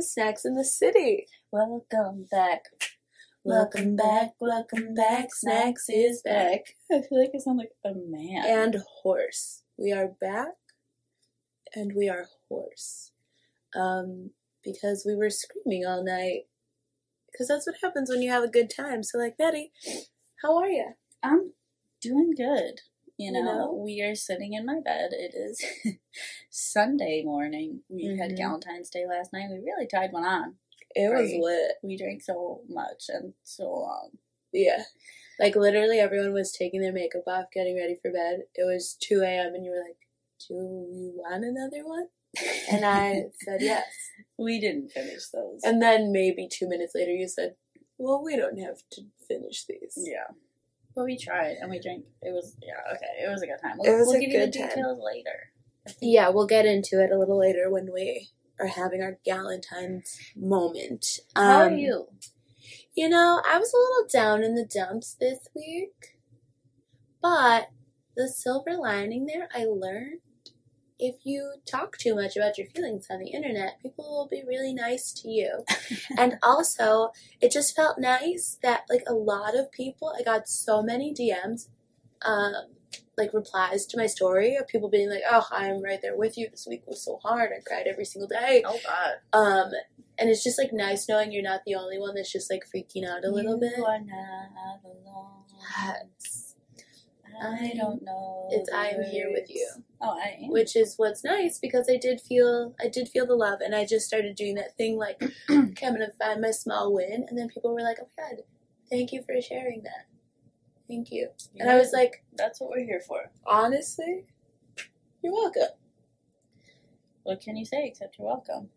back to another episode of Snacks in the City. Welcome back. Welcome back, welcome back, Snacks is back. I feel like I sound like a man. And hoarse. We are back and we are hoarse. Um, because we were screaming all night. Because that's what happens when you have a good time. So, like, Betty, how are you? I'm doing good. You know, You know? we are sitting in my bed. It is Sunday morning. We had Mhm. Valentine's Day last night. We really tied one on. It was lit. We drank so much and so long. Yeah. Like, literally, everyone was taking their makeup off, getting ready for bed. It was 2 a.m., and you were like, Do you want another one? And I said yes. we didn't finish those. And then maybe two minutes later, you said, Well, we don't have to finish these. yeah. But we tried and we drank. It was, yeah, okay. It was a good time. It We'll, was we'll a give you the good time. details later. Yeah, we'll get into it a little later when we are having our Galentine's moment. How Um, are you? You know, I was a little down in the dumps this week, but the silver lining there, I learned if you talk too much about your feelings on the internet, people will be really nice to you. and also, it just felt nice that, like, a lot of people, I got so many DMs, um, like, replies to my story of people being like, oh, I'm right there with you. This week was so hard. I cried every single day. Oh, God. Um, and it's just like nice knowing you're not the only one that's just like freaking out a little you bit. are not alone. Yes. I don't know. It's I'm here with you, Oh, I am. which is what's nice because I did feel I did feel the love, and I just started doing that thing like okay, I'm gonna find my small win, and then people were like, "Oh my god, thank you for sharing that, thank you," and I was like, that's what we're here for. honestly, you're welcome. What can you say except you're welcome?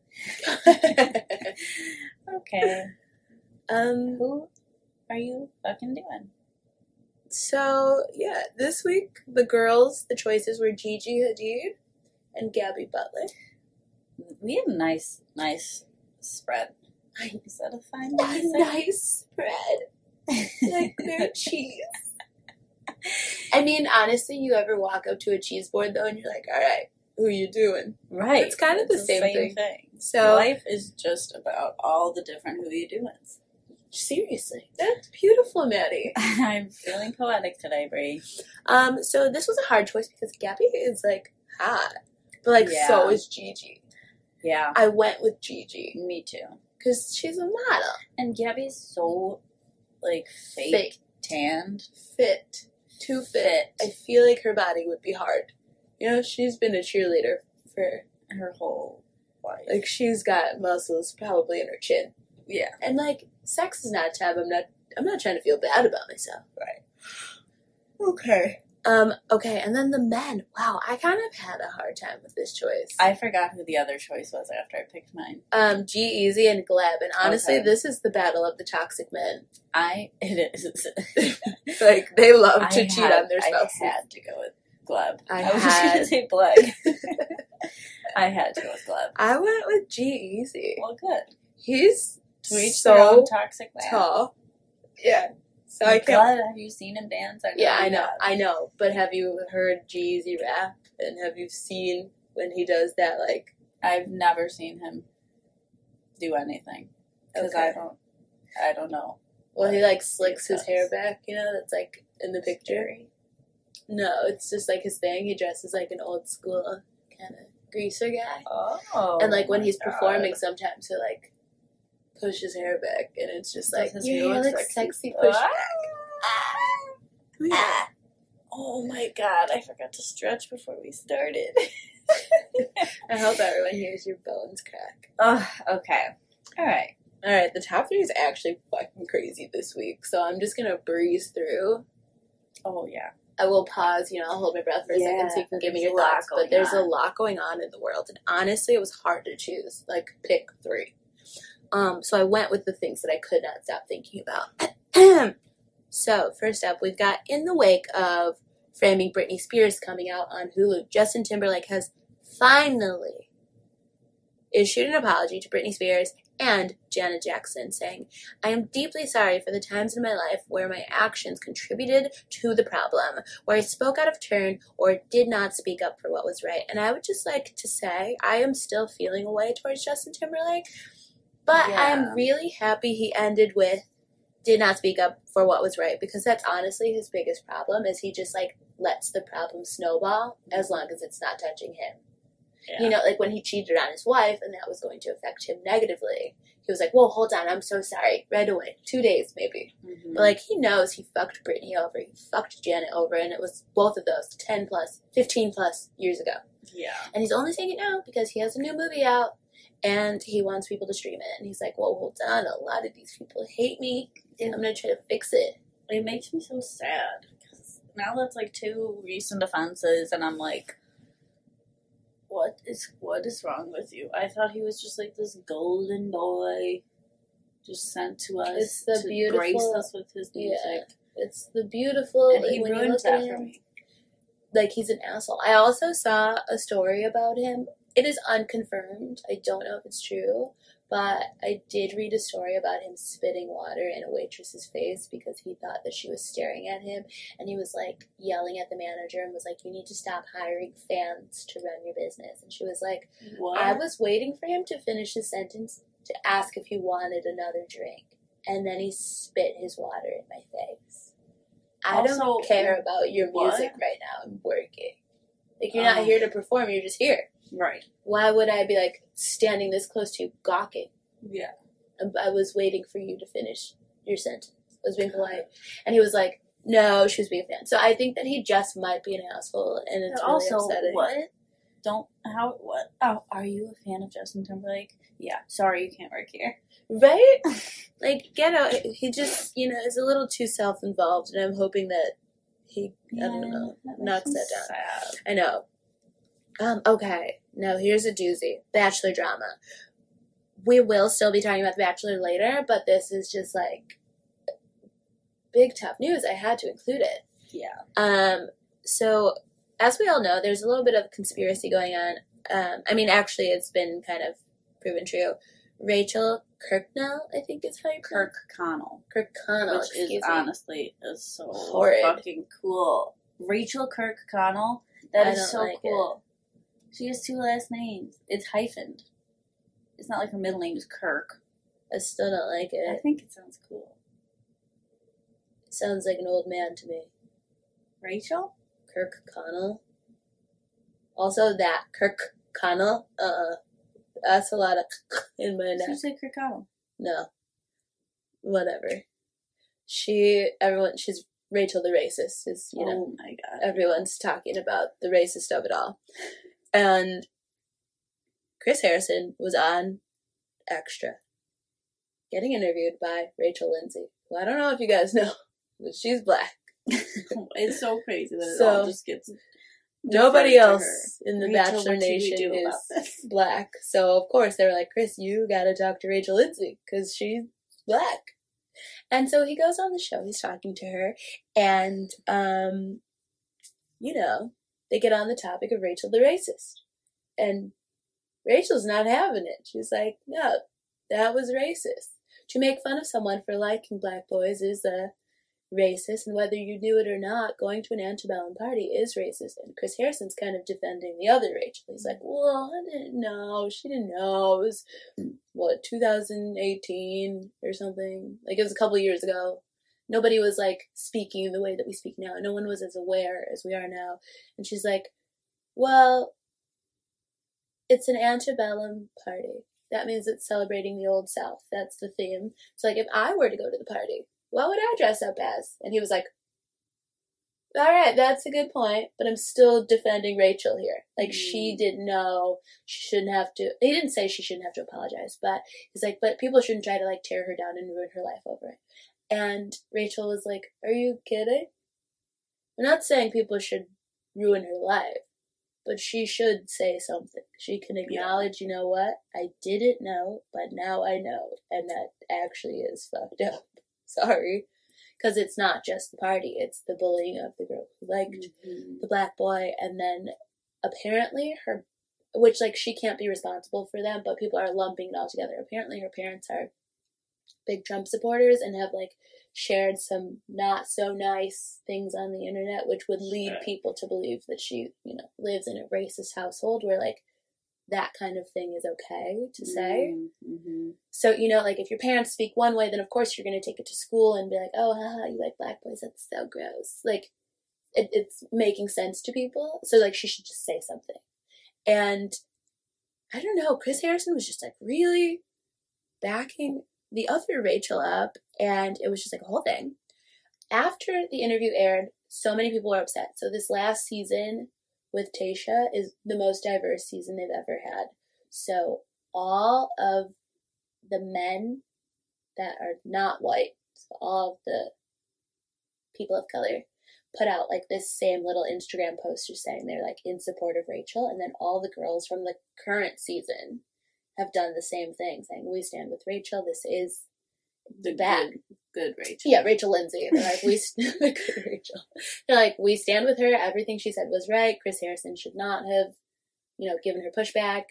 Okay. um. Who are you fucking doing? So yeah, this week the girls, the choices were Gigi Hadid and Gabby Butler. We had a nice, nice spread. I- Is that a fine A way to say? nice spread, like their cheese. I mean, honestly, you ever walk up to a cheese board though, and you're like, "All right, who you doing?" Right. It's kind of the same thing. thing. So Life is just about all the different who you doings. Seriously, that's beautiful, Maddie. I'm feeling poetic today, Bree. Um, so this was a hard choice because Gabby is like hot, but like Yeah. so is Gigi. Yeah. I went with Gigi Me too. because she's a model, And Gabby's so like fake, Fake. tanned. fit, too fit. I feel like her body would be hard. You know, she's been a cheerleader for her whole life. like she's got muscles probably in her chin. Yeah. And like sex is not a tab. I'm not I'm not trying to feel bad about myself. Right. Okay. Um, okay, and then the men. Wow, I kind of had a hard time with this choice. I forgot who the other choice was after I picked mine. um, G-Eazy and Gleb, and honestly, Okay. this is the battle of the toxic men. I it is. Like they love I to cheat had- on their spouses. I spouses. had to go with Gleb. I was just had- gonna say Blake. I had to go with Gleb. I went with G Easy. Well, good. He's To each their so own toxic tall. Yeah. So I can't. Gleb, have you seen him dance? I Yeah, I know. I know. But have you heard G-Eazy rap? And have you seen when he does that, like, I've never seen him do anything because Okay. I don't. I don't know. well, he, like, slicks his hair back, you know, that's, like, in the picture? Scary. No, it's just, like, his thing. He dresses like an old school kind of greaser guy. Oh. and, like, when he's God. performing, sometimes he'll, like, push his hair back, and it's just like, his your hair hair look looks sexy? push Ah. back. Ah. Oh my god, I forgot to stretch before we started. I hope everyone hears your bones crack. oh, okay. Alright. All right, the top three is actually fucking crazy this week, so I'm just gonna breeze through. Oh, yeah. I will pause, you know, I'll hold my breath for a second so you can give me your thoughts. But there's a lot going on in the world, and honestly, it was hard to choose. Like, pick three. Um, so I went with the things that I could not stop thinking about. so first up, we've got in the wake of framing Britney Spears coming out on Hulu, Justin Timberlake has finally issued an apology to Britney Spears And Janet Jackson saying, I am deeply sorry for the times in my life where my actions contributed to the problem, where I spoke out of turn or did not speak up for what was right. And I would just like to say, I am still feeling a way towards Justin Timberlake, but Yeah. I'm really happy he ended with did not speak up for what was right because that's honestly his biggest problem is he just like lets the problem snowball as long as it's not touching him. Yeah. You know, like when he cheated on his wife and that was going to affect him negatively. He was like, "Whoa, hold on, I'm so sorry." Right away, two days maybe. Mhm. But like he knows he fucked Britney over, he fucked Janet over, and it was both of those ten plus, fifteen plus years ago. yeah. And he's only saying it now because he has a new movie out and he wants people to stream it. And he's like, "Whoa, hold on, a lot of these people hate me, and I'm gonna try to fix it." It makes me so sad because now that's like two recent offenses, and I'm like, what is what is wrong with you? I thought he was just like this golden boy, just sent to us It's the to beautiful- grace us with his music, Yeah. It's the beautiful, and like, he ruined that for me. like he's an asshole. I also saw a story about him. It is unconfirmed. I don't know if it's true, but I did read a story about him spitting water in a waitress's face because he thought that she was staring at him, and he was like yelling at the manager and was like, "You need to stop hiring fans to run your business." And she was like, What? I was waiting for him to finish his sentence to ask if he wanted another drink, and then he spit his water in my face. I Also, don't care eh, about your what? music right now. I'm working. Like you're not Oh. here to perform. You're just here. Right. Why would I be like standing this close to you, gawking? Yeah. I- I was waiting for you to finish your sentence. I was being polite, and he was like, "No, she was being a fan." So I think that he just might be an asshole, and it's But really also, upsetting. what? Don't how what? Oh, are you a fan of Justin Timberlake? Yeah. Sorry, you can't work here. Right? like, get out. He just, you know, is a little too self involved, and I'm hoping that he, I don't know, that knocks that down. Sad. I know. Um, okay, now here's a doozy Bachelor drama. We will still be talking about The Bachelor later, but this is just like big tough news. I had to include it. Yeah. Um, so, as we all know, there's a little bit of conspiracy going on. Um, I mean, actually, it's been kind of proven true. Rachel Kirknell, I think it's how you pronounce Kirk Connell, Kirkconnell, which is me. honestly is so Horrid. fucking cool. Rachel Kirk Connell. That I is so like cool. She has two last names. It's hyphened. It's not like her middle name is Kirk. I still don't like it. I think it sounds cool. Sounds like an old man to me. Rachel? Kirk Connell. Also, that Kirk Connell. Uh, that's a lot of in my Did you neck. say Kirk Connell? No, whatever. She, everyone, she's Rachel the racist. Is you know oh my god. everyone's talking about the racist of it all, and Chris Harrison was on Extra, getting interviewed by Rachel Lindsay. Who I don't know if you guys know, but she's black. it's so crazy that it all just gets Nobody else in the Rachel, Bachelor Nation is black. So of course they were like, Chris, you gotta talk to Rachel Lindsay because she's black. And so he goes on the show. He's talking to her, and um, you know, they get on the topic of Rachel the racist, and Rachel's not having it. She's like, no, that was racist. To make fun of someone for liking black boys is uh, racist, and whether you knew it or not, going to an antebellum party is racist. And Chris Harrison's kind of defending the other Rachel. He's like, well, I didn't know. She didn't know. It was, what, 2018 or something? Like, it was a couple years ago. Nobody was, like, speaking the way that we speak now. No one was as aware as we are now. And she's like, well, it's an antebellum party. That means it's celebrating the old South. That's the theme. So, like, if I were to go to the party, what would I dress up as? And he was like, all right, that's a good point, but I'm still defending Rachel here. Like, she Mm. didn't know she shouldn't have to. He didn't say she shouldn't have to apologize, but he's like, but people shouldn't try to, like, tear her down and ruin her life over it. And Rachel was like, are you kidding? I'm not saying people should ruin her life, but she should say something. She can acknowledge, you know what? I didn't know, but now I know. And that actually is fucked up. Sorry. Because it's not just the party, it's the bullying of the girl who liked Mhm. the black boy. And then apparently her which like she can't be responsible for them, but people are lumping it all together. Apparently, her parents are big Trump supporters and have like shared some not so nice things on the internet, which would lead Sure. people to believe that she, you know, lives in a racist household where like that kind of thing is okay to say. Mm-hmm. So, you know, like if your parents speak one way, then of course you're going to take it to school and be like, oh, haha, you like black boys. That's so gross. Like, it, it's making sense to people. So, like, she should just say something. And I don't know, Chris Harrison was just like really backing the other Rachel up. And it was just like a whole thing. After the interview aired, so many people were upset. So, this last season with Tayshia is the most diverse season they've ever had. So, all of the men that are not white, so all of the people of color, put out like this same little Instagram poster saying they're like in support of Rachel, and then all the girls from the current season have done the same thing, saying we stand with Rachel. This is The Back. good, good Rachel. yeah, Rachel Lindsay. They're like we st- good Rachel. They're like we stand with her. Everything she said was right. Chris Harrison should not have, you know, given her pushback.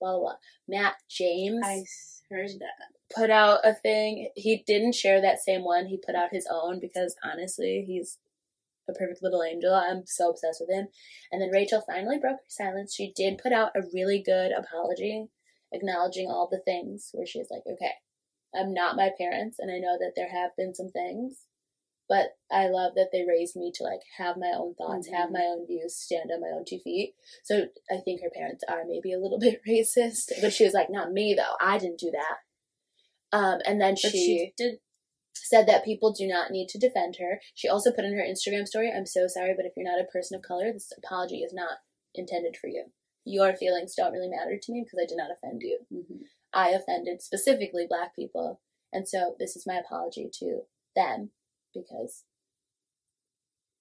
Blah blah. blah. Matt James I heard that. put out a thing. He didn't share that same one. He put out his own because honestly, he's a perfect little angel. I'm so obsessed with him. And then Rachel finally broke her silence. She did put out a really good apology, acknowledging all the things where she's like, okay, I'm not my parents, and I know that there have been some things, but I love that they raised me to like have my own thoughts, have Mhm. my own views, stand on my own two feet. So I think her parents are maybe a little bit racist, but she was like, not me though. I didn't do that. Um, and then she, she did. said that people do not need to defend her. She also put in her Instagram story, I'm so sorry, but if you're not a person of color, this apology is not intended for you. Your feelings don't really matter to me because I did not offend you. Mhm. I offended specifically black people. And so this is my apology to them because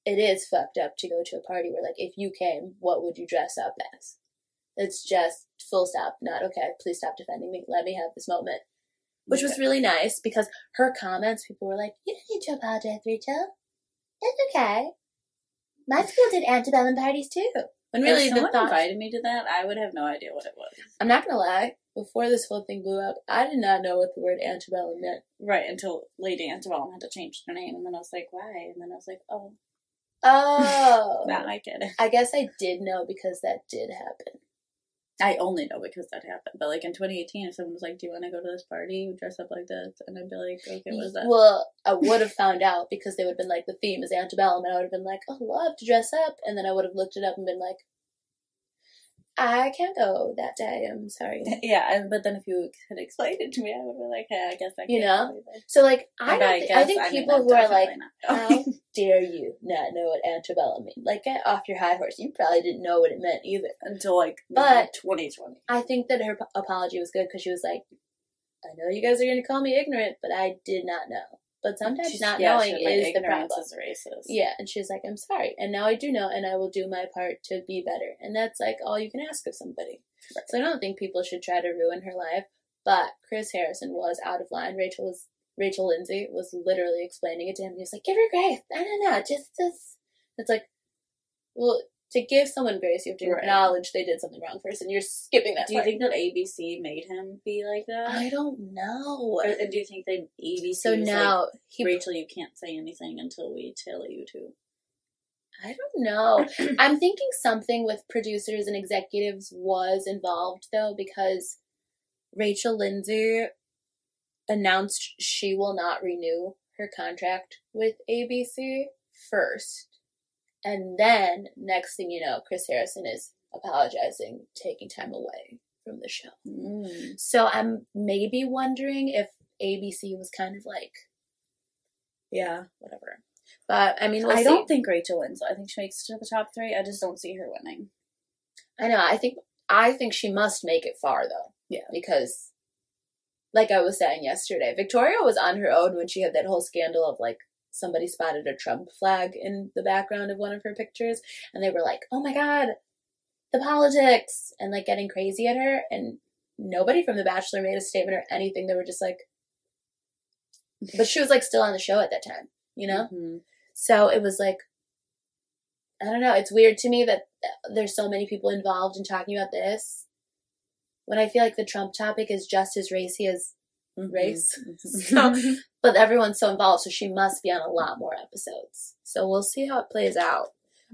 it is fucked up to go to a party where, like, if you came, what would you dress up as? It's just full stop, not okay, please stop defending me. Let me have this moment. Which was really nice because her comments, people were like, You don't need to apologize, Rachel. It's okay. My school did antebellum parties too. When really if the someone thought invited me to that, I would have no idea what it was. I'm not gonna lie, before this whole thing blew up, I did not know what the word antebellum meant. Right, until Lady Antebellum had to change her name, and then I was like, why? And then I was like, oh, Oh now I get it. I guess I did know because that did happen. I only know because that happened. But like in 2018, if someone was like, "Do you want to go to this party? Dress up like this," and I'd be like, "Okay, what is that?" Well, I would have found out because they would have been like, the theme is antebellum, and I would have been like, oh, love to dress up. And then I would have looked it up and been like, I can't go that day. I'm sorry. yeah, and, but then if you had explained it to me, I would be like, "Hey, I guess I." Can't know? So, like, I, don't thi- I think mean, people I'm who are like, how dare you not know what antebellum means? Like, get off your high horse. You probably didn't know what it meant either. until like But- 2020. I think that her p- apology was good because she was like, I know you guys are going to call me ignorant, but I did not know. But sometimes She's- not yeah, knowing like, is the problem. is racist. Yeah, and she's like, I'm sorry. And now I do know, and I will do my part to be better. And that's like all you can ask of somebody. Right. So I don't think people should try to ruin her life. But Chris Harrison was out of line. Rachel was Rachel Lindsay was literally explaining it to him. He was like, "Give her grace. I don't know, just this." It's like, well, to give someone grace, you have to Right. acknowledge they did something wrong first, and you're skipping that Do you think that ABC made him be like that? I don't know. Or, and do you think that ABC So was now like, he Rachel, you can't say anything until we tell you to? I don't know. I'm thinking something with producers and executives was involved though, because Rachel Lindsay announced she will not renew her contract with ABC first. And then, next thing you know, Chris Harrison is apologizing, taking time away from the show. Mm. So I'm maybe wondering if ABC was kind of like, yeah, whatever. But I mean, we'll I see. don't think Rachel wins. I think she makes it to the top three. I just don't see her winning. I know. I think I think she must make it far though. Yeah. Because like I was saying yesterday, Victoria was on her own when she had that whole scandal of like somebody spotted a Trump flag in the background of one of her pictures and they were like, "Oh my god, the politics." And like getting crazy at her and nobody from the Bachelor made a statement or anything. They were just like but she was like still on the show at that time, you know? Mhm. So it was like, I don't know. It's weird to me that there's so many people involved in talking about this. When I feel like the Trump topic is just as racy as race. So, but everyone's so involved, so she must be on a lot more episodes. So we'll see how it plays out.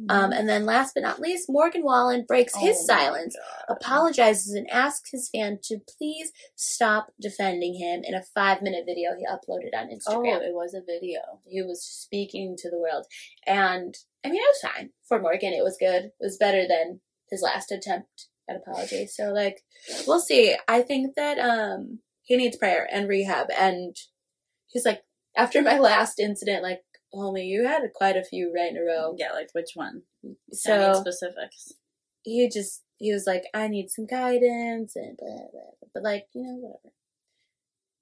Um, and then last but not least, Morgan Wallen breaks his Oh silence, God. apologizes, and asks his fan to please stop defending him in a five minute video he uploaded on Oh, Instagram. it was a video. he was speaking to the world. And I mean, it was fine for Morgan. It was good. It was better than his last attempt at apology. So, like, we'll see. I think that um he needs prayer and rehab. And he's like, after my last incident, like, homie, you had quite a few right in a row. Yeah, like which one? I need So specifics. he just he was like, I need some guidance and blah blah. blah. But like, you know, whatever.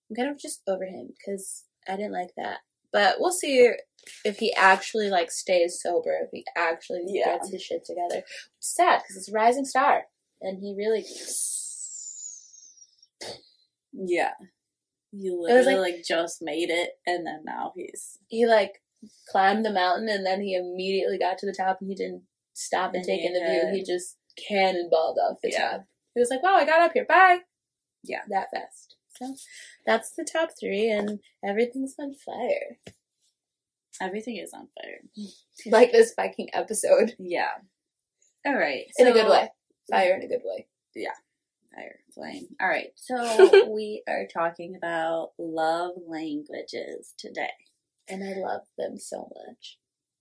I'm kind of just over him because I didn't like that. But we'll see if he actually like stays sober, if he actually Yeah. gets his shit together. It's sad because it's a rising star, and he really. Yeah. Was literally like, just made it, and then now he's He like climbed the mountain and then he immediately got to the top and he didn't stop and take in the view. He just cannonballed off the Yeah. top. He was like, "Wow, I got up here. Bye." Yeah. that fast. So that's the top three, and everything's on fire. everything is on fire. Like this Viking episode Yeah. All right. in a good way. Fire in a good way. Fire, flame. All right. So we are talking about love languages today. And I love them so much.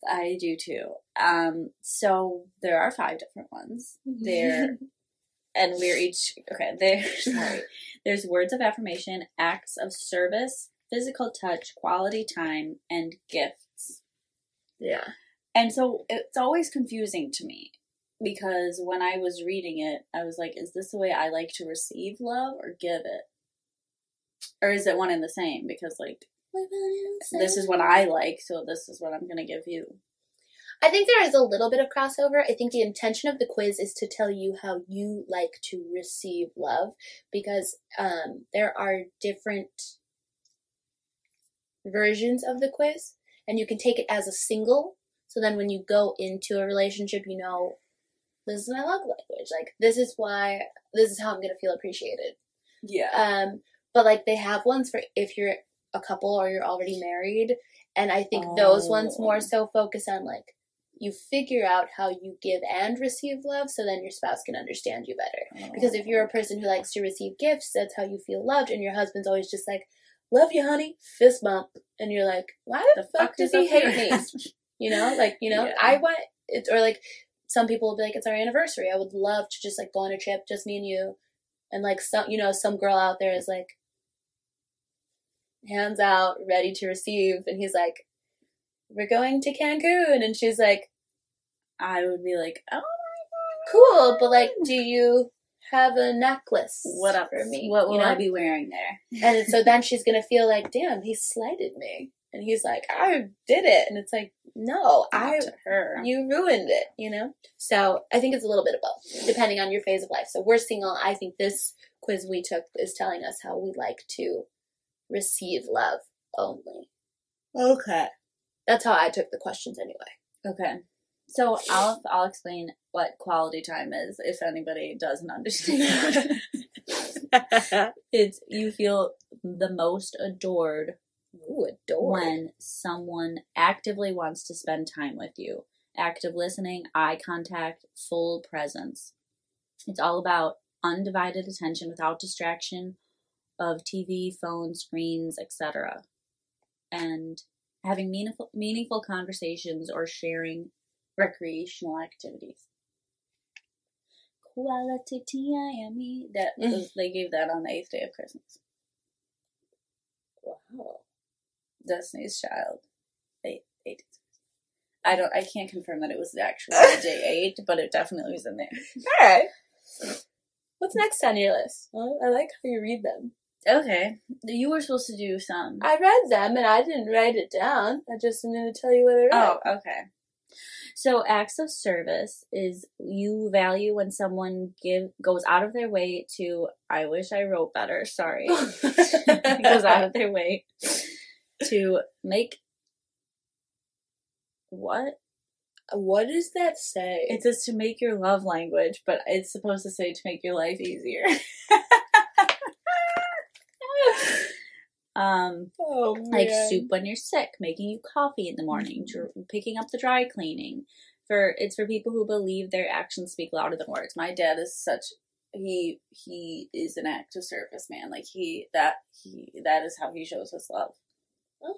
I do too. Um, so there are five different ones. There, and we're each okay. There, sorry. There's words of affirmation, acts of service, physical touch, quality time, and gifts. yeah. And so it's always confusing to me because when I was reading it, I was like, is this the way I like to receive love or give it? Or is it one and the same? Because, like, this is what I like, so this is what I'm going to give you. I think there is a little bit of crossover. I think the intention of the quiz is to tell you how you like to receive love because um, there are different versions of the quiz, and you can take it as a single. So then when you go into a relationship, you know, this is my love language. Like, this is why, this is how I'm going to feel appreciated. Yeah. Um, but like they have ones for if you're a couple or you're already married, and I think those ones Oh. more so focus on like you figure out how you give and receive love, so then your spouse can understand you better. Because if you're a person who likes to receive gifts, that's how you feel loved, and your husband's always just like, "Love you, honey," fist bump, and you're like, "Why the, The fuck, fuck does he hate me?" You know, like you know, Yeah. I want it, or like some people will be like, "It's our anniversary. I would love to just like go on a trip, just me and you," and like some, you know, some girl out there is like, hands out, ready to receive, and he's like, "We're going to Cancun," and she's like, I would be like, oh, "Cool, but like, do you have a necklace what up for me? What will you know? I be wearing there? And so then she's gonna feel like, damn, he slighted me. And he's like, I did it. And it's like, no, I, Not her. you ruined it, you know? So I think it's a little bit of both, depending on your phase of life. So we're single. I think this quiz we took is telling us how we like to receive love only. okay. That's how I took the questions anyway. Okay. So I'll I'll explain what quality time is if anybody doesn't understand. it's you feel the most adored Ooh, adore. when someone actively wants to spend time with you. Active listening, eye contact, full presence. It's all about undivided attention without distraction of TV, phone, screens, etc. And having meaningful meaningful conversations or sharing recreational activities. Quality time. That was, they gave that on the eighth day of Christmas. Wow. Destiny's Child. Eight, eight. I don't. I can't confirm that it was actually day eight, but it definitely was in there. All right. What's next on your list? Well, I like how you read them. Okay, you were supposed to do some. I read them and I didn't write it down. I just am going to tell you what I read. Oh, okay. So acts of service is you value when someone give goes out of their way to. I wish I wrote better. Sorry. goes out of their way to make what What does that say? It says to make your love language, but it's supposed to say to make your life easier. um, oh, like soup when you're sick, making you coffee in the morning, dr- picking up the dry cleaning. For it's for people who believe their actions speak louder than words. My dad is such he he is an act of service man. Like he that he that is how he shows his love.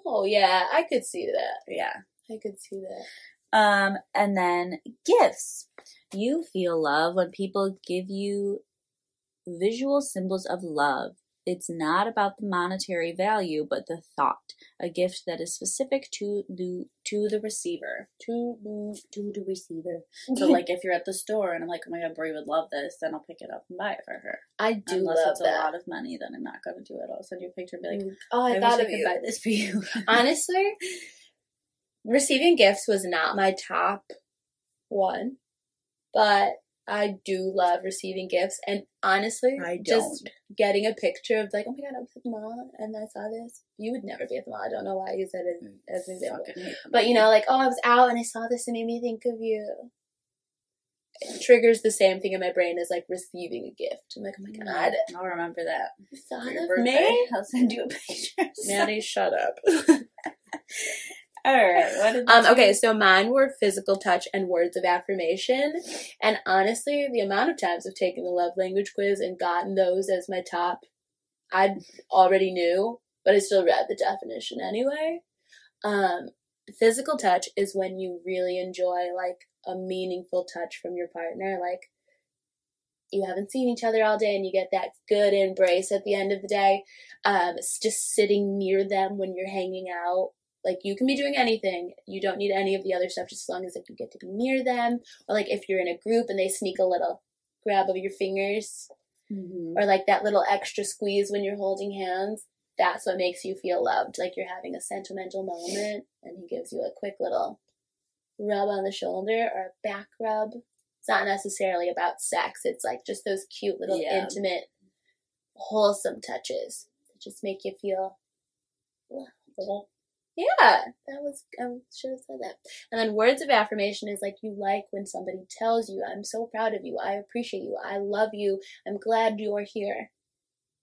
Oh yeah, I could see that. Yeah. I could see that. Um, and then gifts. You feel love when people give you visual symbols of love. It's not about the monetary value, but the thought. A gift that is specific to the to the receiver. To the to the receiver. So like if you're at the store and I'm like, oh my god, Brie would love this, then I'll pick it up and buy it for her. I do Unless love it's a that. lot of money, then I'm not gonna do it. I'll send you a picture and be like, mm. oh, I, I, thought wish I could you. buy this for you. Honestly, receiving gifts was not my top one, but I do love receiving gifts. And honestly, I just getting a picture of like, oh my god, I was at the mall and I saw this. You would never be at the mall. I don't know why I use that as, as an example. But you know, like, oh, I was out and I saw this and it made me think of you. It triggers the same thing in my brain as like receiving a gift. I'm like, oh my mm, god, I'll remember that. you thought of birthday, me? I'll send you a picture. Maddie, shut up. All right. Um, okay, so mine were physical touch and words of affirmation. And honestly, the amount of times I've taken the love language quiz and gotten those as my top, I already knew, but I still read the definition anyway. Um, physical touch is when you really enjoy like a meaningful touch from your partner. Like you haven't seen each other all day and you get that good embrace at the end of the day. Um, it's just sitting near them when you're hanging out like you can be doing anything. You don't need any of the other stuff just as long as like you get to be near them. Or like if you're in a group and they sneak a little grab of your fingers. Mhm. or like that little extra squeeze when you're holding hands. That's what makes you feel loved. Like you're having a sentimental moment and he gives you a quick little rub on the shoulder or a back rub. It's not necessarily about sex. It's like just those cute little Yeah. intimate wholesome touches that just make you feel loved. Yeah, that was I should have said that. And then words of affirmation is like you like when somebody tells you, "I'm so proud of you. I appreciate you. I love you. I'm glad you're here."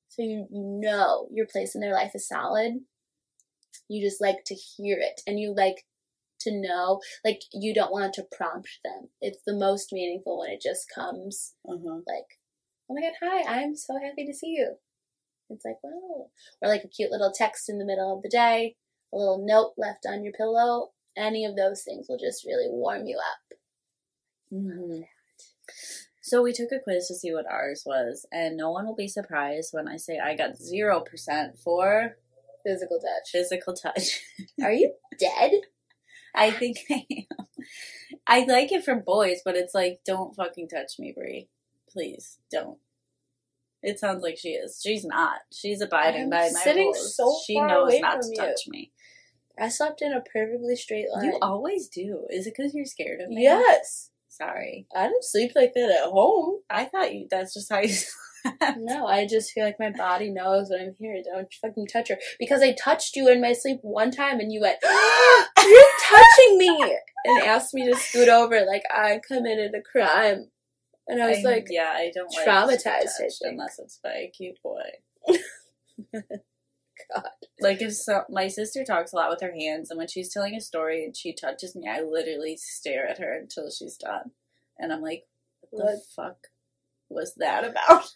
So you know your place in their life is solid. You just like to hear it, and you like to know. Like you don't want to prompt them. It's the most meaningful when it just comes Uh-huh. like, "Oh my god, hi! I'm so happy to see you." It's like, wow, or like a cute little text in the middle of the day a little note left on your pillow, any of those things will just really warm you up. Mhm. So we took a quiz to see what ours was, and no one will be surprised when I say I got zero percent for Physical touch. physical touch. Are you dead? I think I am. I like it for boys, but it's like, don't fucking touch me, Brie. Please, don't. It sounds like she is. She's not. She's abiding I'm by my sitting rules. so she knows not to touch me. I slept in a perfectly straight line. You always do. Is it because you're scared of me? Yes. Sorry. I don't sleep like that at home. I thought you. That's just how you. slept. No, I just feel like my body knows when I'm here. Don't fucking touch her. Because I touched you in my sleep one time and you went, You're touching me! And asked me to scoot over like I committed a crime. And I was I- like, yeah, I don't like traumatized, touched unless it's by a cute boy. God. Like if so, my sister talks a lot with her hands, and when she's telling a story and she touches me, I literally stare at her until she's done, and I'm like, "What the What? fuck was that about?"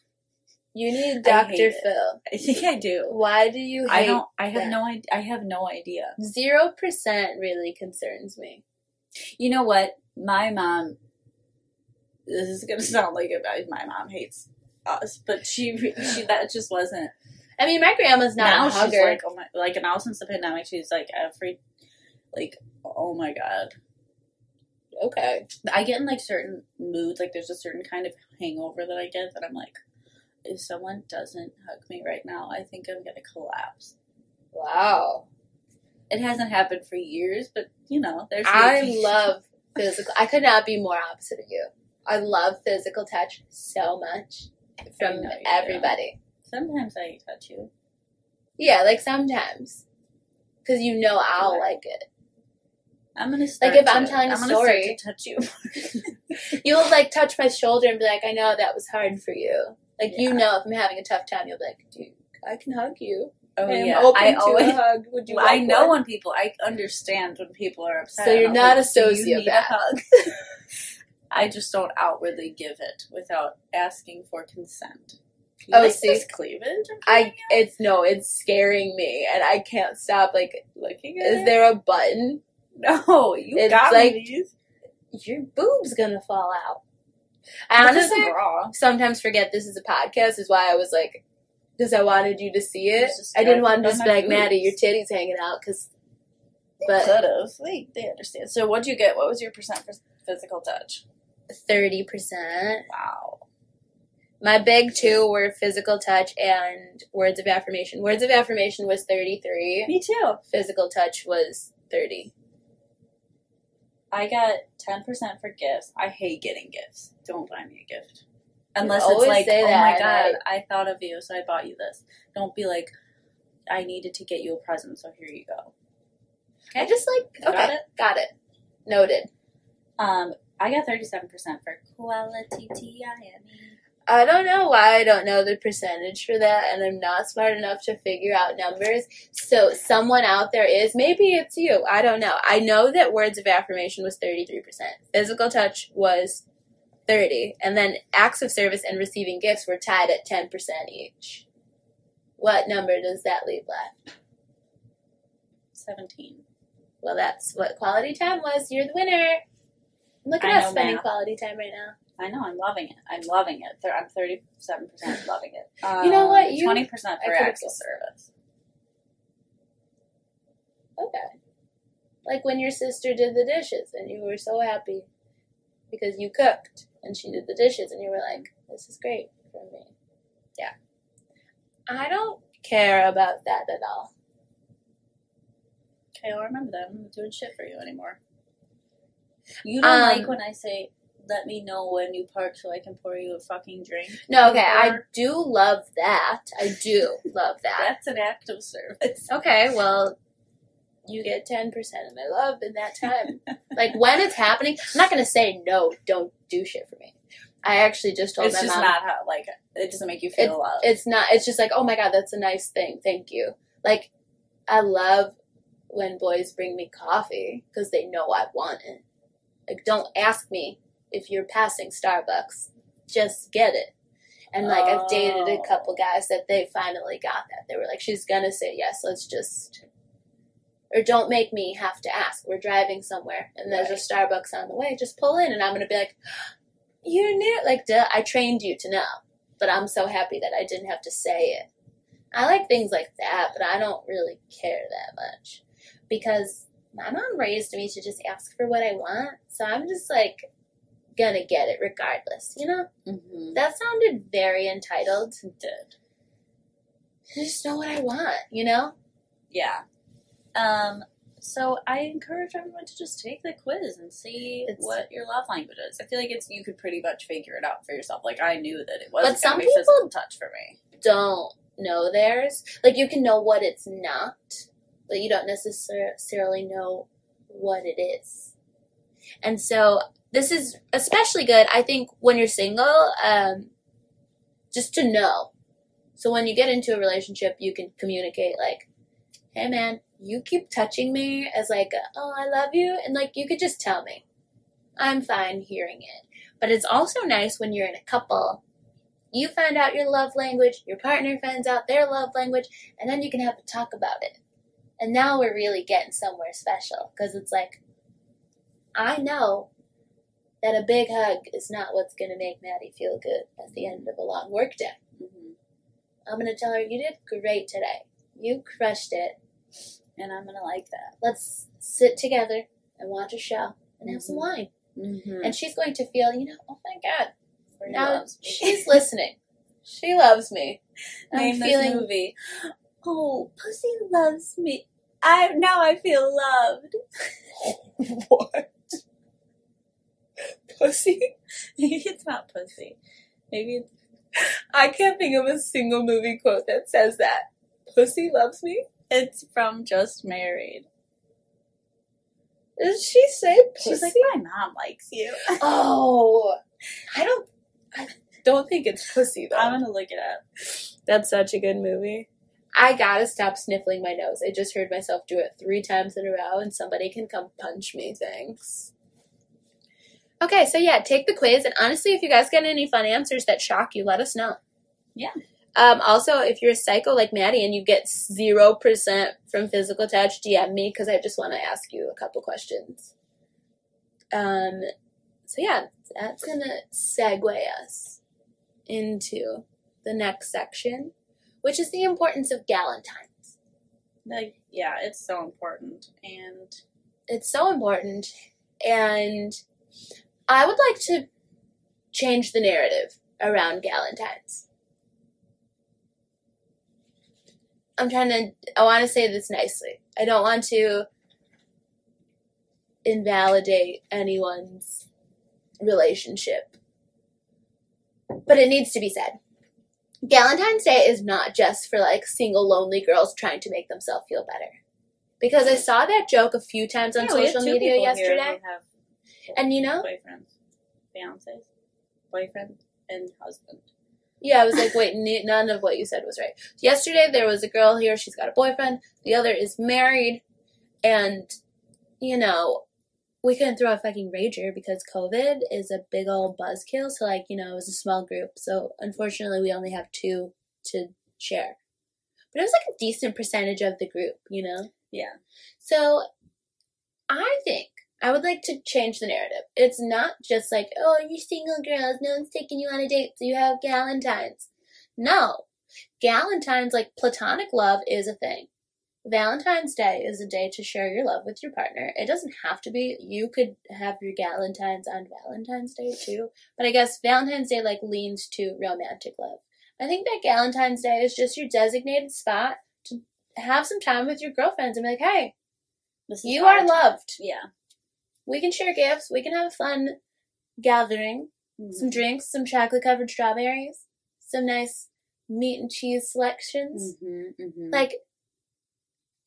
You need Dr. hate it. Phil. I think I do. Why do you hate I don't. I have that. no. idea. I have no idea. Zero percent really concerns me. You know what? My mom. This is gonna sound like it. My mom hates us, but she she that just wasn't. I mean, my grandma's not now a she's like, oh my, like now since the pandemic, she's like every, like, oh my god. okay. I get in like certain moods, like there's a certain kind of hangover that I get that I'm like, if someone doesn't hug me right now, I think I'm gonna collapse. Wow. It hasn't happened for years, but you know, there's. I maybe- love physical. I could not be more opposite of you. I love physical touch so much from everybody. do. Sometimes I touch you. Yeah, like sometimes. Because you know I'll Right. like it. I'm gonna start like if I'm telling a I'm story- to touch you. You'll like touch my shoulder and be like, I know that was hard for you. Like you know if I'm having a tough time, you'll be like, dude, I can hug you. oh I'm yeah, I to always. hug. Would you? I know one? when people. I understand when people are upset. So you're not like, a "Do you need sociopath." hug? I just don't outwardly give it without asking for consent. Oh, like see? cleavage? I it's no, it's scaring me, and I can't stop. Like, looking at is it. there a button? No, you It's got like- these. Your boob's gonna fall out. I honestly sometimes forget this is a podcast. Is why I was like, because I wanted you to see it. I didn't want to just be like, Maddie, your titties hanging out, because. But Could have. They, they understand. So, what'd you get? What was your percent for physical touch? thirty percent. Wow. My big two were physical touch and words of affirmation. Words of affirmation was 33. Me too. Physical touch was 30. I got 10% for gifts. I hate getting gifts. Don't buy me a gift. Unless it's like, oh that, my god, I thought of you, so I bought you this. Don't be like, I needed to get you a present, so here you go. I just like, okay, Got it? got it. Noted. Um, I got 37% for quality T-I-M-E. I don't know why I don't know the percentage for that, and I'm not smart enough to figure out numbers. So, someone out there is, maybe it's you, I don't know. I know that words of affirmation was 33%, physical touch was 30, and then acts of service and receiving gifts were tied at 10% each. What number does that leave left? 17. Well, that's what quality time was. You're the winner. Look at I us spending math. quality time right now. I know, I'm loving it. I'm loving it. I'm 37% loving it. Um, You know what? You- 20% for could've acts of guessed. service. Okay. Like when your sister did the dishes and you were so happy because you cooked and she did the dishes and you were like, this is great for me. Yeah. I don't care about that at all. Okay, I'll remember that. I'm not doing shit for you anymore. You don't Um, like when I say, let me know when you park so I can pour you a fucking drink? No, okay, I do love that. I do love that. That's an act of service. Okay, well, you get 10% of my love in that time. like when it's happening, I'm not going to say, no, don't do shit for me. I actually just told It's my just mom. not how, like, it doesn't make you feel loved. it's not it's just like oh my god that's a nice thing thank you like i love when boys bring me coffee because they know i want it like don't ask me if you're passing starbucks just get it. And like i've dated a Oh. couple guys that they finally got that. They were like she's gonna say yes let's just or don't make me have to ask. We're driving somewhere and there's a starbucks on the way. Just pull in. And i'm gonna be like You're knew like duh, i trained you to know but I'm so happy that I didn't have to say it. I like things like that, but I don't really care that much because my mom raised me to just ask for what I want, so I'm just like gonna get it regardless, you know? mm-hmm. That sounded very entitled. did. I just know what I want, you know? Yeah. Um, so I encourage everyone to just take the quiz and see It's- what your love language is. I feel like it's you could pretty much figure it out for yourself. Like I knew that it wasn't But some people- physical touch for me. Don't know theirs. Like you can know what it's not, but you don't necessarily know what it is. And so this is especially good, I think, when you're single, um, just to know. So when you get into a relationship, you can communicate like, "Hey, man, you keep touching me as like, oh, I love you," and like you could just tell me. I'm fine hearing it. But it's also nice when you're in a couple. You find out your love language, your partner finds out their love language, and then you can have a talk about it. And now we're really getting somewhere special because it's like, I know that a big hug is not what's going to make Maddie feel good at the end of a long work day. Mm-hmm. I'm going to tell her, you did great today. You crushed it. And I'm gonna like that. Let's sit together and watch a show and have some Mhm. wine. Mm-hmm. And she's going to feel, you know, oh my God, She now loves me. she's listening. She loves me. I'm Name feeling movie. Oh, Pussy loves me. I now I feel loved. what? Pussy? Maybe it's not pussy. Maybe it's I can't think of a single movie quote that says that. Pussy loves me? it's from Just Married. Did she say pussy? She's like, my mom likes you. oh, I don't. I don't think it's pussy though. I'm gonna look it up. That's such a good movie. I gotta stop sniffling my nose. I just heard myself do it three times in a row, and somebody can come punch me. Thanks. Okay, so yeah, take the quiz, and honestly, if you guys get any fun answers that shock you, let us know. Yeah. Um, also, if you're a psycho like Maddie and you get zero percent from physical touch, DM me because I just want to ask you a couple questions. Um, so yeah, that's gonna segue us into the next section, which is the importance of Galentine's. Like, yeah, it's so important. And It's so important, and I would like to change the narrative around Galentine's. I'm trying to, I want to say this nicely. I don't want to invalidate anyone's relationship, but it needs to be said. Galentine's Day is not just for like single lonely girls trying to make themselves feel better. Because I saw that joke a few times on Yeah, social media yesterday. have And you know, boyfriends, fiancés, boyfriend, and husband. Yeah, I was like, wait, n- none of what you said was right. Yesterday, there was a girl here. She's got a boyfriend. The other is married, and you know, we couldn't throw a fucking rager because COVID is a big old buzzkill. So, like, you know, it was a small group. So, unfortunately, we only have two to share. But it was like a decent percentage of the group, you know. Yeah. So, I think I would like to change the narrative. It's not just like, oh, you're single girls, no one's taking you on a date, so you have Galentine's. No. Galentine's, like platonic love, is a thing. Valentine's Day is a day to share your love with your partner. It doesn't have to be. You could have your Galentine's on Valentine's Day too. But I guess Valentine's Day like leans to romantic love. I think that Galentine's Day is just your designated spot to have some time with your girlfriends and be like, hey, you are loved. Yeah. We can share gifts. We can have a fun gathering. Mm-hmm. Some drinks, some chocolate covered strawberries, some nice meat and cheese selections. Mm-hmm, mm-hmm. Like,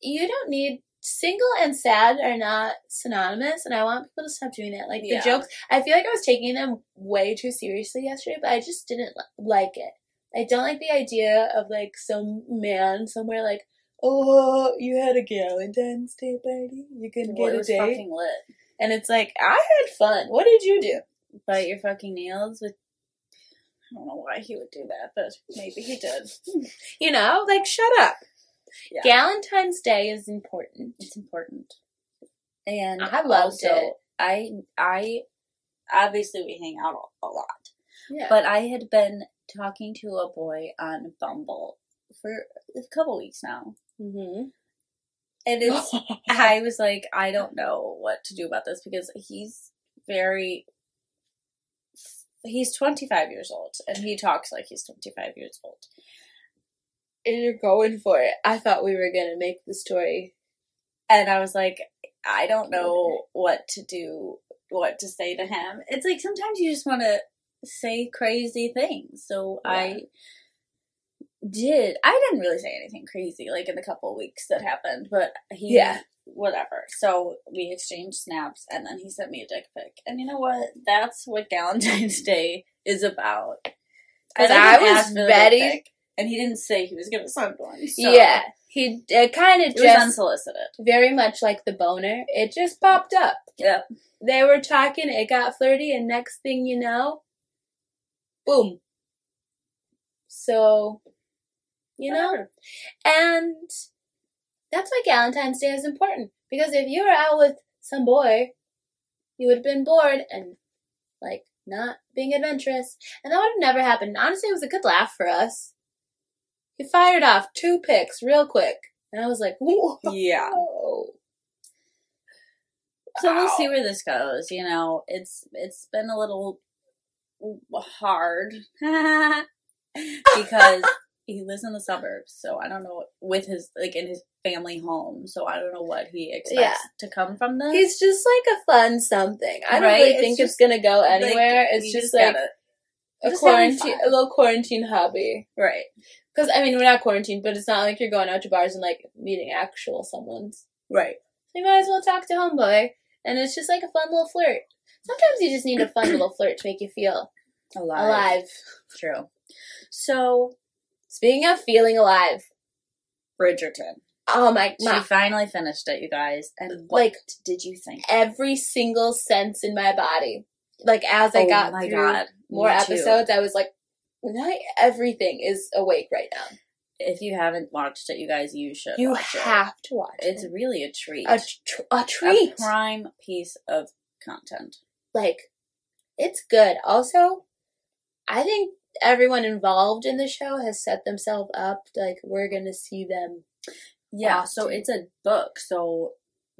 you don't need single and sad are not synonymous, and I want people to stop doing that. Like, Yeah. the jokes, I feel like I was taking them way too seriously yesterday, but I just didn't li- like it. I don't like the idea of like some man somewhere like, oh, you had a Galentine's Day party, you well, get it a was date, fucking lit. And it's like I had fun. What did you do? Bite your fucking nails with. I don't know why he would do that, but maybe he did. You know, like shut up. Yeah. Galentine's Day is important. It's important. And I loved also, it. I I obviously we hang out a lot, Yeah. but I had been talking to a boy on Bumble for a couple weeks now, hmm and it's I was like, I don't know what to do about this because he's very. He's 25 years old and he talks like he's 25 years old. and you're going for it. I thought we were gonna make the story. And I was like, I don't know what to do, what to say to him. It's like sometimes you just want to say crazy things. So I did. I didn't really say anything crazy like in the couple of weeks that happened, but he, Yeah. whatever. So we exchanged snaps and then he sent me a dick pic. And you know what? That's what Valentine's Day is about. 'Cause didn't I was ask for the dick ready- pic, And he didn't say he was going to send one. So yeah, he it kind of just unsolicited. very much like the boner. It just popped up. Yep. They were talking. It got flirty, and next thing you know, boom. So, you uh-huh. know, and that's why Valentine's Day is important because if you were out with some boy, you would have been bored and like not being adventurous, and that would have never happened. Honestly, it was a good laugh for us. He fired off two pics real quick, and I was like, "Whoa!" Yeah. So we'll see where this goes. You know, it's it's been a little hard because he lives in the suburbs. So I don't know with his like in his family home. So I don't know what he expects Yeah. to come from this. He's just like a fun something. I don't really It's think it's gonna go anywhere. you it's just, like a just quarantine, a little quarantine hobby. right, Because I mean, we're not quarantined, but it's not like you're going out to bars and like meeting actual someone's. right. So you might as well talk to homeboy and it's just like a fun little flirt. Sometimes you just need a fun little flirt to make you feel Alive. alive. True. So, Speaking of feeling alive, Bridgerton. oh my, She my finally finished it, you guys. And what like did you think? every single sense in my body, like as I oh got through god. more Me too. episodes, I was like, my everything is awake right now. If you haven't watched it, you guys, you should. You watch it. have to watch it. It's it. really a treat. a, tr- a treat. A prime piece of content. like it's good. Also, I think everyone involved in the show has set themselves up like we're gonna see them. Yeah, Wow. so it's a book. So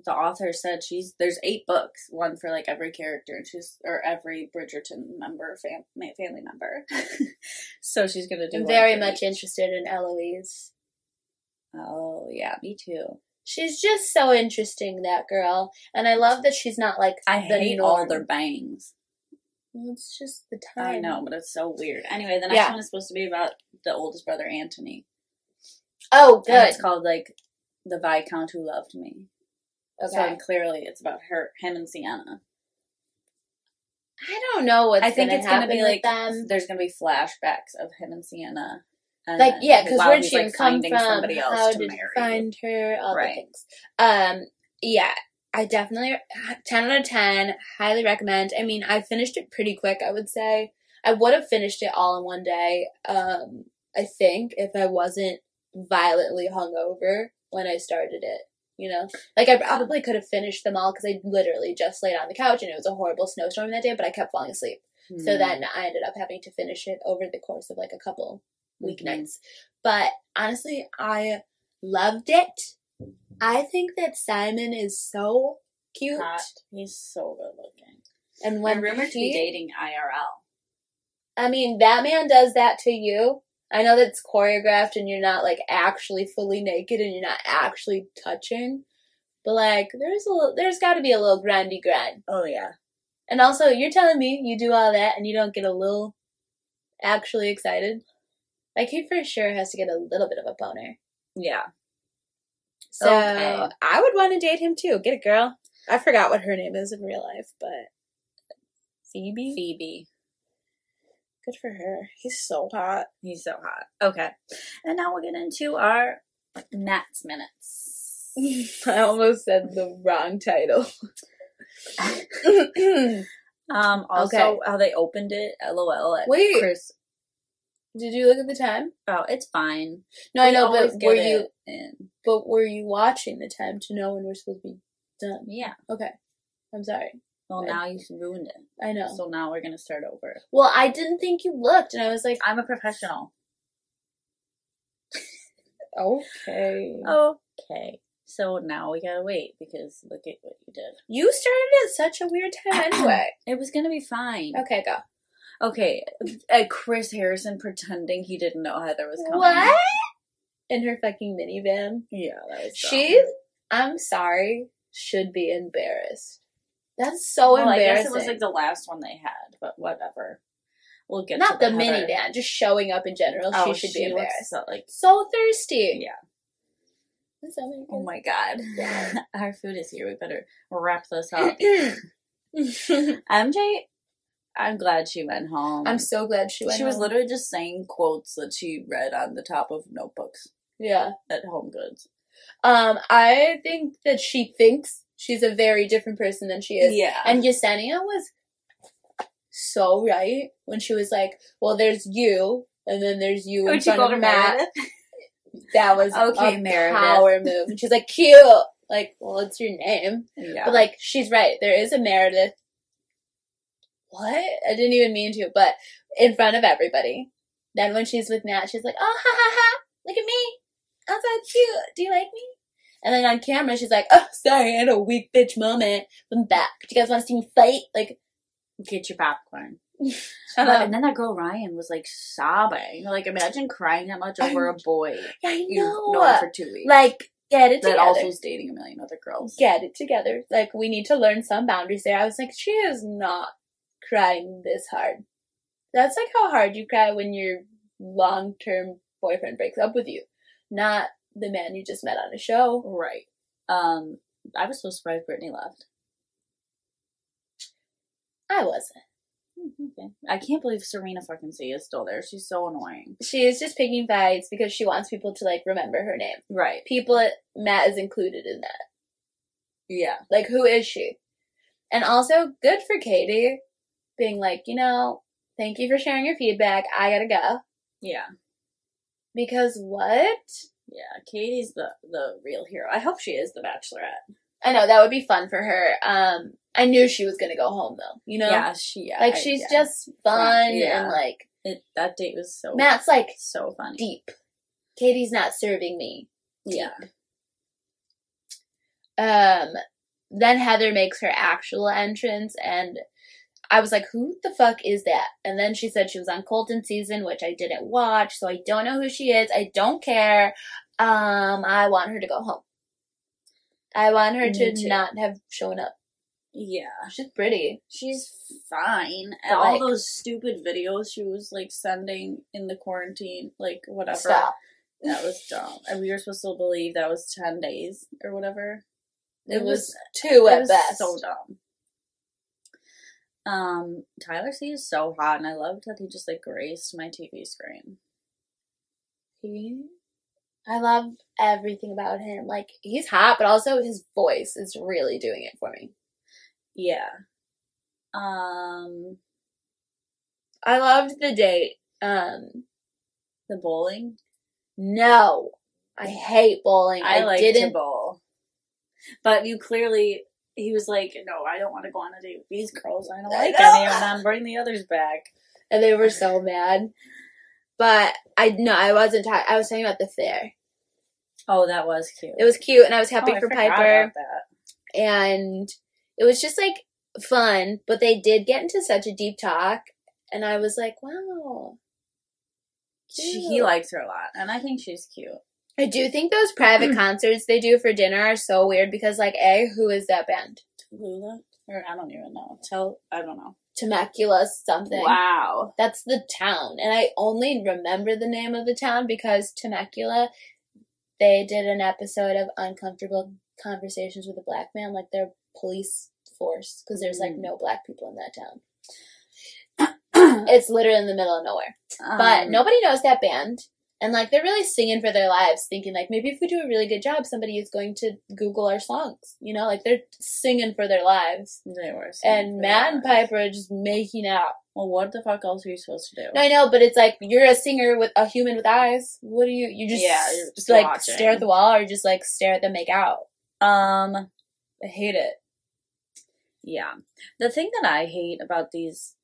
the author said she's there's eight books, one for like every character, and she's or every Bridgerton member, fam, family member. so she's gonna do. I'm very much each. interested in Eloise. Oh yeah, me too. She's just so interesting, that girl, and I love that she's not like I the hate norm. all their bangs. Well, it's just the time. I know, but it's so weird. Anyway, the next Yeah. one is supposed to be about the oldest brother, Anthony. Oh, And good. it's called like the Viscount who loved me. Okay. So Okay. clearly, it's about her, him, and Siena. I don't know what's I think gonna it's gonna be like them. there's gonna be flashbacks of him and Siena. And Like then yeah, because where'd she like, come from? Somebody else How to did marry. find her? All Right. the things. Um, yeah, I definitely ten out of ten. Highly recommend. I mean, I finished it pretty quick. I would say I would have finished it all in one day. Um, I think if I wasn't violently hungover when I started it. You know, like I probably could have finished them all because I literally just laid on the couch and it was a horrible snowstorm that day, but I kept falling asleep. So Hmm. then I ended up having to finish it over the course of like a couple Mhm. weeknights. But honestly, I loved it. I think that Simon is so cute. hot. He's so good looking. And When when rumored to be dating IRL. I mean, that man does that to you. I know that's choreographed and you're not like actually fully naked and you're not actually touching. But like, there's a little, there's got to be a little grindy grind. Oh yeah. And also, you're telling me you do all that and you don't get a little actually excited? Like, he for sure has to get a little bit of a boner. Yeah. So, Okay. I would want to date him too. Get a girl. I forgot what her name is in real life, but Phoebe? Phoebe. Good for her. He's so hot. He's so hot. Okay. And now we'll get into our Nats minutes. I almost said the wrong title. Um, also, Okay. how they opened it, lol, at Wait. Chris. Did you look at the time? Oh, it's fine. No, I know, but were you in. but were you watching the time to know when we're supposed to be done? Yeah. Okay. I'm sorry. Well, Right. now you ruined it. I know. So now we're gonna start over. Well, I didn't think you looked, and I was like, I'm a professional. okay. Okay. So now we gotta wait because look at what you did. You started at such a weird time anyway. It was gonna be fine. okay, go. Okay. Uh, Chris Harrison pretending he didn't know Heather was coming. What? In her fucking minivan. Yeah, that was dumb. She, I'm sorry, should be embarrassed. That's so well, I embarrassing. guess it was like the last one they had, but whatever. We'll get Not to the, the, Heather. minivan, just showing up in general. Oh, she should be looks embarrassed. so, like, So thirsty. Yeah. Oh my god, Yeah. our food is here. We better wrap this up. MJ, I'm glad she went home. I'm so glad she went. she was home. literally just saying quotes that she read on the top of notebooks yeah. at Home Goods. Um, I think that she thinks she's a very different person than she is. Yeah, And Yesenia was so right when she was like, "Well, there's you, and then there's you in front of Matt." Meredith? That was Okay, a Meredith. power move. And she's like, "Cute." Like, well, it's your name, Yeah, but like, she's right. There is a Meredith. What? I didn't even mean to, but in front of everybody. Then when she's with Matt, she's like, "Oh, ha ha ha! Look at me! I'm so cute. Do you like me?" And then on camera, she's like, "Oh, sorry, I had a weak bitch moment. I'm back. Do you guys want to see me fight?" Like, get your popcorn. shut up. and then that girl Ryan was like sobbing. Like, imagine crying that much over a boy Yeah, I you've know. known for two weeks. Like, get it that together. also is dating a million other girls. get it together. Like, we need to learn some boundaries there. I was like, she is not crying this hard. That's like how hard you cry when your long term boyfriend breaks up with you, not the man you just met on a show. Right. Um, I was so surprised Brittany left. I wasn't. Okay. I can't believe Serena fucking C is still there. She's so annoying. She is just picking fights because she wants people to like remember her name. Right. People, Matt is included in that. Yeah. Like, who is she? And also, good for Katie being like, you know, thank you for sharing your feedback. I gotta go. Yeah. Because what? Yeah. Katie's the the real hero. I hope she is the Bachelorette. I know that would be fun for her. Um, I knew she was gonna go home though. You know, Yeah. She. Yeah, like I- she's yeah. just fun Yeah. and like It, that date was so Matt's like so funny. deep. Katie's not serving me. Yeah. Um, then Heather makes her actual entrance, and I was like, "Who the fuck is that?" And then she said she was on Colton season, which I didn't watch, so I don't know who she is. I don't care. Um, I want her to go home. I want her Me to too. not have shown up. Yeah. She's pretty. She's fine. And all those stupid videos she was like sending in the quarantine, like whatever. Stop. That was dumb. And we were supposed to believe that was ten days or whatever. It, It was, was- two at was best. so dumb. Um, Tyler C is so hot, and I loved that he just like graced my TV screen. He, I love everything about him. Like he's hot, but also his voice is really doing it for me. Yeah. Um, I loved the date. Um, the bowling. no, I hate bowling. I, I, like didn't. to bowl, but you clearly. He was like, "No, I don't want to go on a date with these girls. I don't like know. any of them. Bring the others back." and they were so mad. But I no, I wasn't. I was talking about the fair. Oh, that was cute. It was cute, and I was happy Oh, for Piper. and it was just like fun. But they did get into such a deep talk, and I was like, wow. She, he likes her a lot, and I think she's cute. I do think those private concerts they do for dinner are so weird because, like, a who is that band? Lula, or I don't even know. Tell I don't know. Temecula something. Wow. That's the town. And I only remember the name of the town because Temecula, they did an episode of Uncomfortable Conversations with a Black Man, like their police force, because there's like Mm. no black people in that town. it's literally in the middle of nowhere. But Um, nobody knows that band. And like they're really singing for their lives, thinking like maybe if we do a really good job, somebody is going to Google our songs. You know, like they're singing for their lives. They were. singing And Matt and. Piper are just making out. Well, what the fuck else are you supposed to do? No, I know, but it's like you're a singer with a human with eyes. What do you? You just Yeah, you're just like watching. stare at the wall, or just like stare at them make out. Um. I hate it. Yeah. The thing that I hate about these,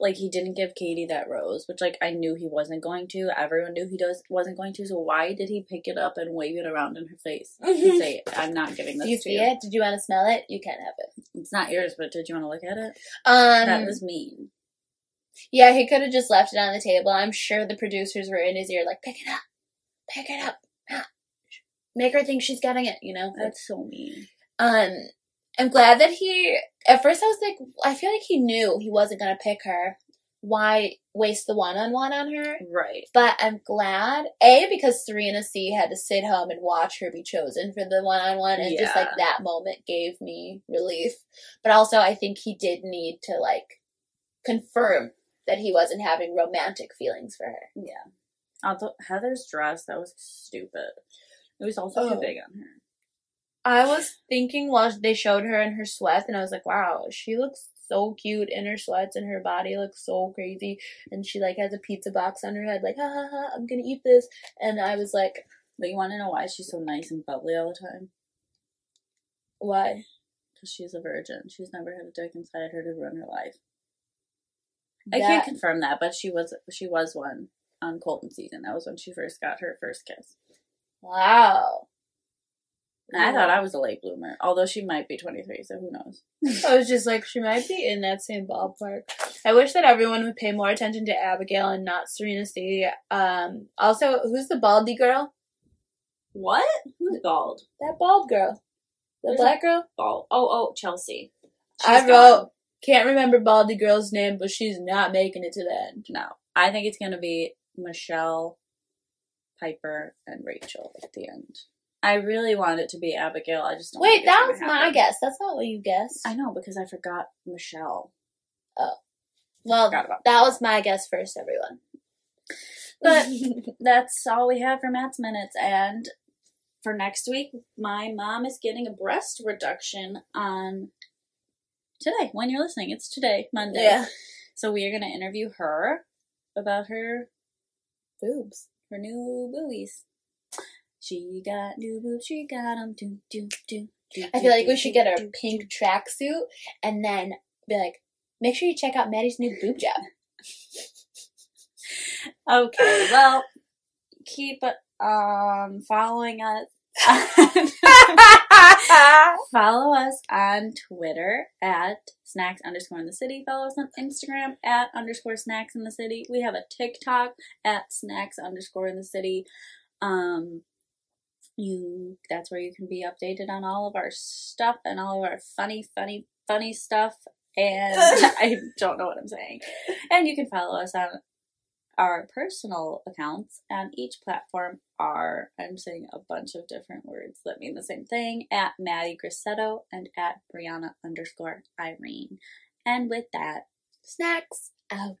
like, he didn't give Katie that rose, which, like, I knew he wasn't going to. Everyone knew he does wasn't going to. So why did he pick it up and wave it around in her face and say, "I'm not giving this Do you to see you"? it? Did you want to smell it? You can't have it. It's not yours, but did you want to look at it? Um, that was mean. yeah, he could have just left it on the table. I'm sure the producers were in his ear, like, pick it up, pick it up, make her think she's getting it. You know. That's so mean. Um, I'm glad that he. At first, I was like, I feel like he knew he wasn't gonna pick her. Why waste the one-on-one on her? Right. But I'm glad, A, because Serena C had to sit home and watch her be chosen for the one on one, and just like that moment gave me relief. But also, I think he did need to like confirm that he wasn't having romantic feelings for her. Yeah. Although Heather's dress, that was stupid. It was also Oh. too big on her. I was thinking while they showed her in her sweats, and I was like, wow, she looks so cute in her sweats, and her body looks so crazy. And she like has a pizza box on her head, like, ha ha ha, I'm gonna eat this. And I was like, But you want to know why she's so nice and bubbly all the time? why? Because she's a virgin. She's never had a dick inside her to ruin her life. I can't confirm that, but she was she was one on Colton season. That was when she first got her first kiss. Wow. I thought I was a late bloomer, although she might be 23, so who knows? I was just like, she might be in that same ballpark. I wish that everyone would pay more attention to Abigail and not Serena C. Um, also, who's the baldy girl? What? Who's bald? That bald girl. The black girl? Bald. Oh, oh, Chelsea. I She's wrote, gone. can't remember baldy girl's name, but she's not making it to the end. No, I think it's gonna be Michelle, Piper, and Rachel at the end. I really want it to be Abigail. I just don't Wait, that was my guess. That's not what you guessed. I know because I forgot Michelle. Oh, well, that was my guess first, everyone. But that's all we have for Matt's minutes. And for next week, my mom is getting a breast reduction on today. When you're listening, it's today, Monday. yeah. So we are going to interview her about her Boobs. her new boobies. She got new boobs. She got them. Do do do. do I feel like we should get a pink tracksuit and then be like, make sure you check out Maddie's new boob job. Okay, well, keep um following us. Follow us on Twitter at snacks underscore in the city. Follow us on Instagram at underscore snacks in the city. We have a TikTok at snacks underscore in the city. Um, you that's where you can be updated on all of our stuff and all of our funny, funny, funny stuff. And I don't know what I'm saying. And you can follow us on our personal accounts and each platform are I'm saying a bunch of different words that mean the same thing at Maddie Grissetto and at Brianna underscore Irene. And with that, Snacks out.